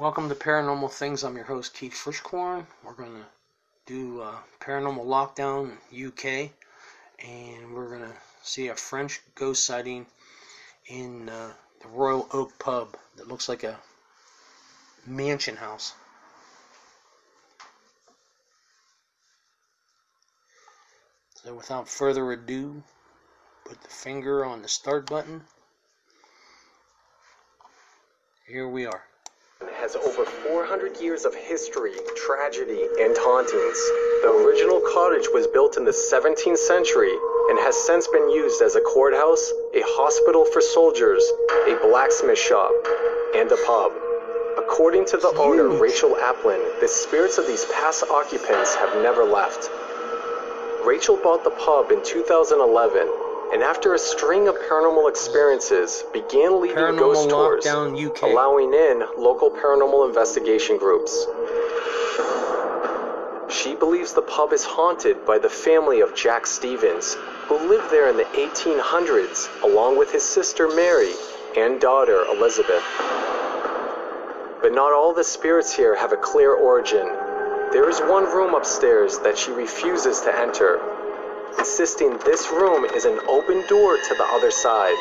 Welcome to Paranormal Things. I'm your host Keith Frischkorn. We're going to do uh, Paranormal Lockdown UK, and we're going to see a French ghost sighting in uh, the Royal Oak Pub that looks like a mansion house. So without further ado, put the finger on the start button. Here we are. Has over 400 years of history, tragedy, and hauntings. The original cottage was built in the 17th century and has since been used as a courthouse, a hospital for soldiers, a blacksmith shop, and a pub. According to the owner, Rachel Applin, the spirits of these past occupants have never left. Rachel bought the pub in 2011 and after a string of paranormal experiences, began leading Paranormal ghost tours, allowing in local paranormal investigation groups. She believes the pub is haunted by the family of Jack Stevens, who lived there in the 1800s, along with his sister Mary and daughter Elizabeth. But not all the spirits here have a clear origin. There is one room upstairs that she refuses to enter, insisting this room is an open door to the other side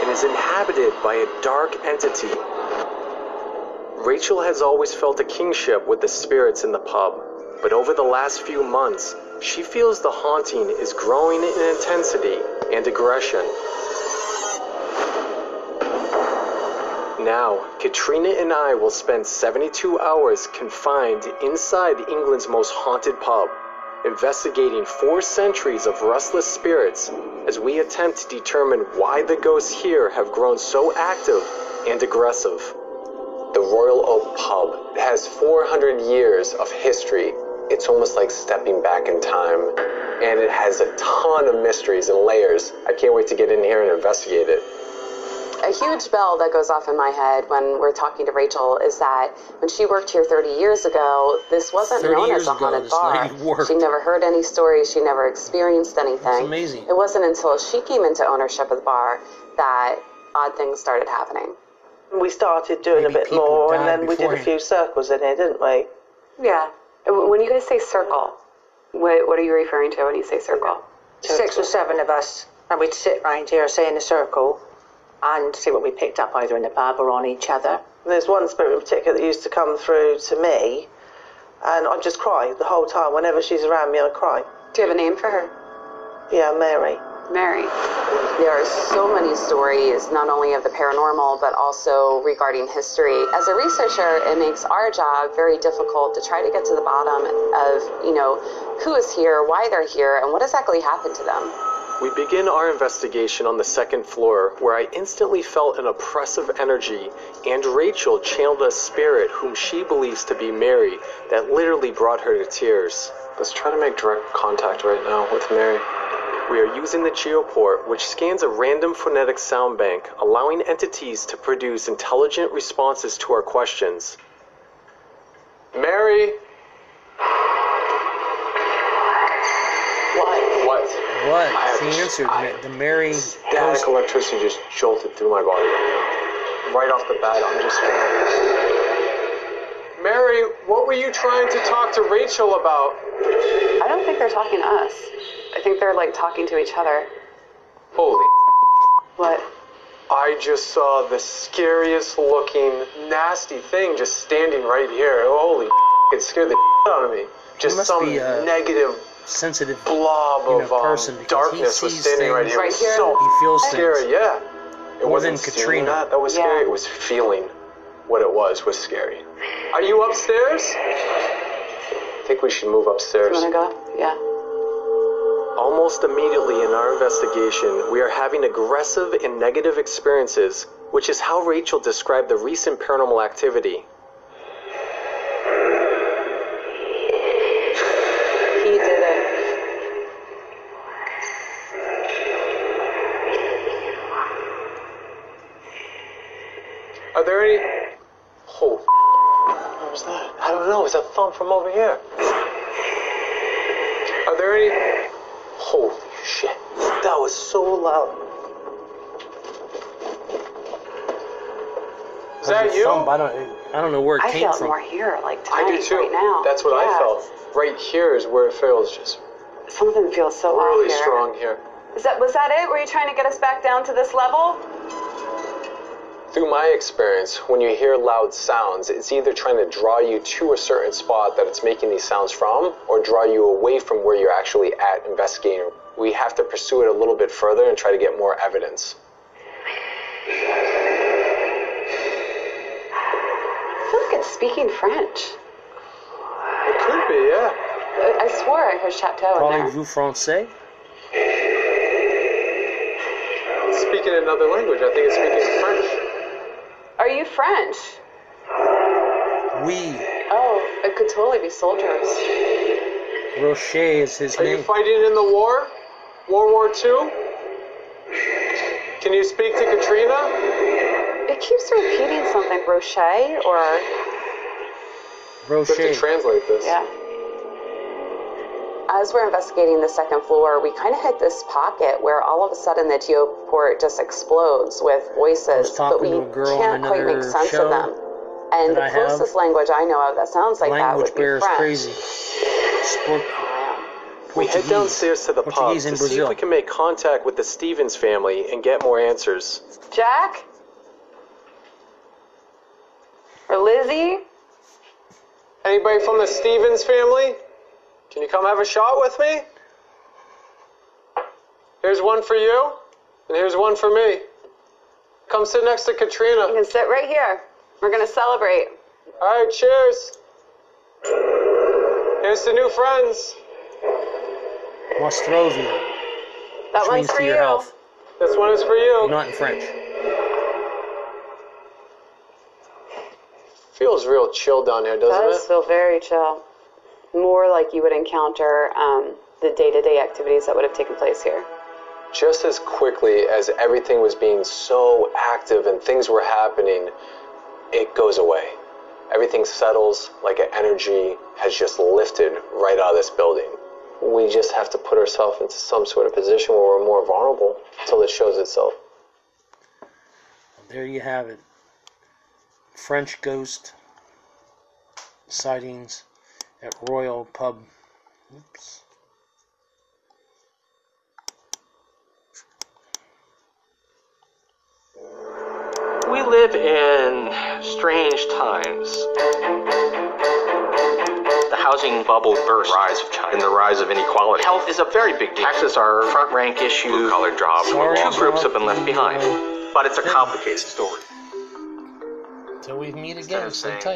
and is inhabited by a dark entity. Rachel has always felt a kingship with the spirits in the pub, but over the last few months, she feels the haunting is growing in intensity and aggression. Now, Katrina and I will spend 72 hours confined inside England's most haunted pub, investigating four centuries of restless spirits as we attempt to determine why the ghosts here have grown so active and aggressive. The Royal Oak Pub has 400 years of history. It's almost like stepping back in time, and it has a ton of mysteries and layers. I can't wait to get in here and investigate it. A huge bell that goes off in my head when we're talking to Rachel is that when she worked here 30 years ago, this wasn't known as a ago, haunted this bar. She never heard any stories, she never experienced anything. amazing. It wasn't until she came into ownership of the bar that odd things started happening. We started doing Maybe a bit more, and then we did a few circles in here, didn't we? Yeah. When you guys say circle, what, what are you referring to when you say circle? six or seven of us, and we'd sit round here, say in a circle, and see what we picked up either in the pub or on each other. There's one spirit in particular that used to come through to me, and I'd just cry the whole time. Whenever she's around me, I cry. Do you have a name for her? Yeah, Mary. Mary. There are so many stories, not only of the paranormal, but also regarding history. As a researcher, it makes our job very difficult to try to get to the bottom of, you know, who is here, why they're here, and what exactly happened to them. We begin our investigation on the second floor, where I instantly felt an oppressive energy, and Rachel channeled a spirit whom she believes to be Mary that literally brought her to tears. Let's try to make direct contact right now with Mary. We are using the Geoport, which scans a random phonetic sound bank, allowing entities to produce intelligent responses to our questions. Mary! What? What? What? I- She answered I- the Mary Static ghost. electricity just jolted through my body right off the bat, I'm just feeling. Mary, what were you trying to talk to Rachel about? I don't think they're talking to us. I think they're like talking to each other. Holy. What? I just saw the scariest looking, nasty thing just standing right here. Holy. It scared the out of me. Just some be, uh, negative sensitive blob you know, of um, person because darkness he was sees standing right things- here. Right here? so He feels scary, things. yeah. It More wasn't than seeing Katrina. That, that was scary. Yeah. It was feeling what it was was scary. Are you upstairs? I think we should move upstairs. You wanna go? Yeah. Almost immediately in our investigation, we are having aggressive and negative experiences, which is how Rachel described the recent paranormal activity. He did it. Are there any. Oh, what was that? I don't know. It's a thump from over here. Are there any. Holy shit. That was so loud. Is that you? Thump, I don't. I don't know where it I came feel it from. more here, like right now. I do too. right now. That's what I felt. Right here is where it feels just Something feels so really off here. strong here. Is that was that it? Were you trying to get us back down to this level? Through my experience, when you hear loud sounds, it's either trying to draw you to a certain spot that it's making these sounds from, or draw you away from where you're actually at investigating. We have to pursue it a little bit further and try to get more evidence. I feel like it's speaking French. It could be, yeah. I, I swore I heard chateau in. Parlez-vous français? It's speaking another language. I think it's speaking French. Are you French? Oui. Oh, it could totally be soldiers. Rocher is his Are you name. fighting in the war? World War II? Can you speak to Katrina? It keeps repeating something, Rocher or We have to translate this. yeah. As we're investigating the second floor, we kind of hit this pocket where all of a sudden the geoport just explodes with voices, but we to a girl on can't quite make sense of them. And the I have. closest language I know of that sounds like that would be bear French. crazy. Sport. We head downstairs to the pub to in see if we can make contact with the Stevens family and get more answers. Jack? Or Lizzie? Anybody from the Stevens family? Can you come have a shot with me? Here's one for you, and here's one for me. Come sit next to Katrina. You can sit right here. We're gonna celebrate. All right, cheers. Here's to new friends. Nostrovia, That which one's means for to you. your health. This one is for you. Not in French. Feels real chill down here, doesn't does it? Does feel very chill. More like you would encounter um, the day-to-day activities that would have taken place here. Just as quickly as everything was being so active and things were happening, it goes away. Everything settles like an energy has just lifted right out of this building. We just have to put ourselves into some sort of position where we're more vulnerable until it shows itself. There you have it. French ghost sightings at Royal Pub. Oops. We live in strange times. The housing bubble burst, rise of China, and the rise of inequality. Health is a very big deal. Taxes are front rank issue. Blue collar jobs. Sorry Two groups have been left behind. But it's a complicated story. Till we meet again. Stay tight.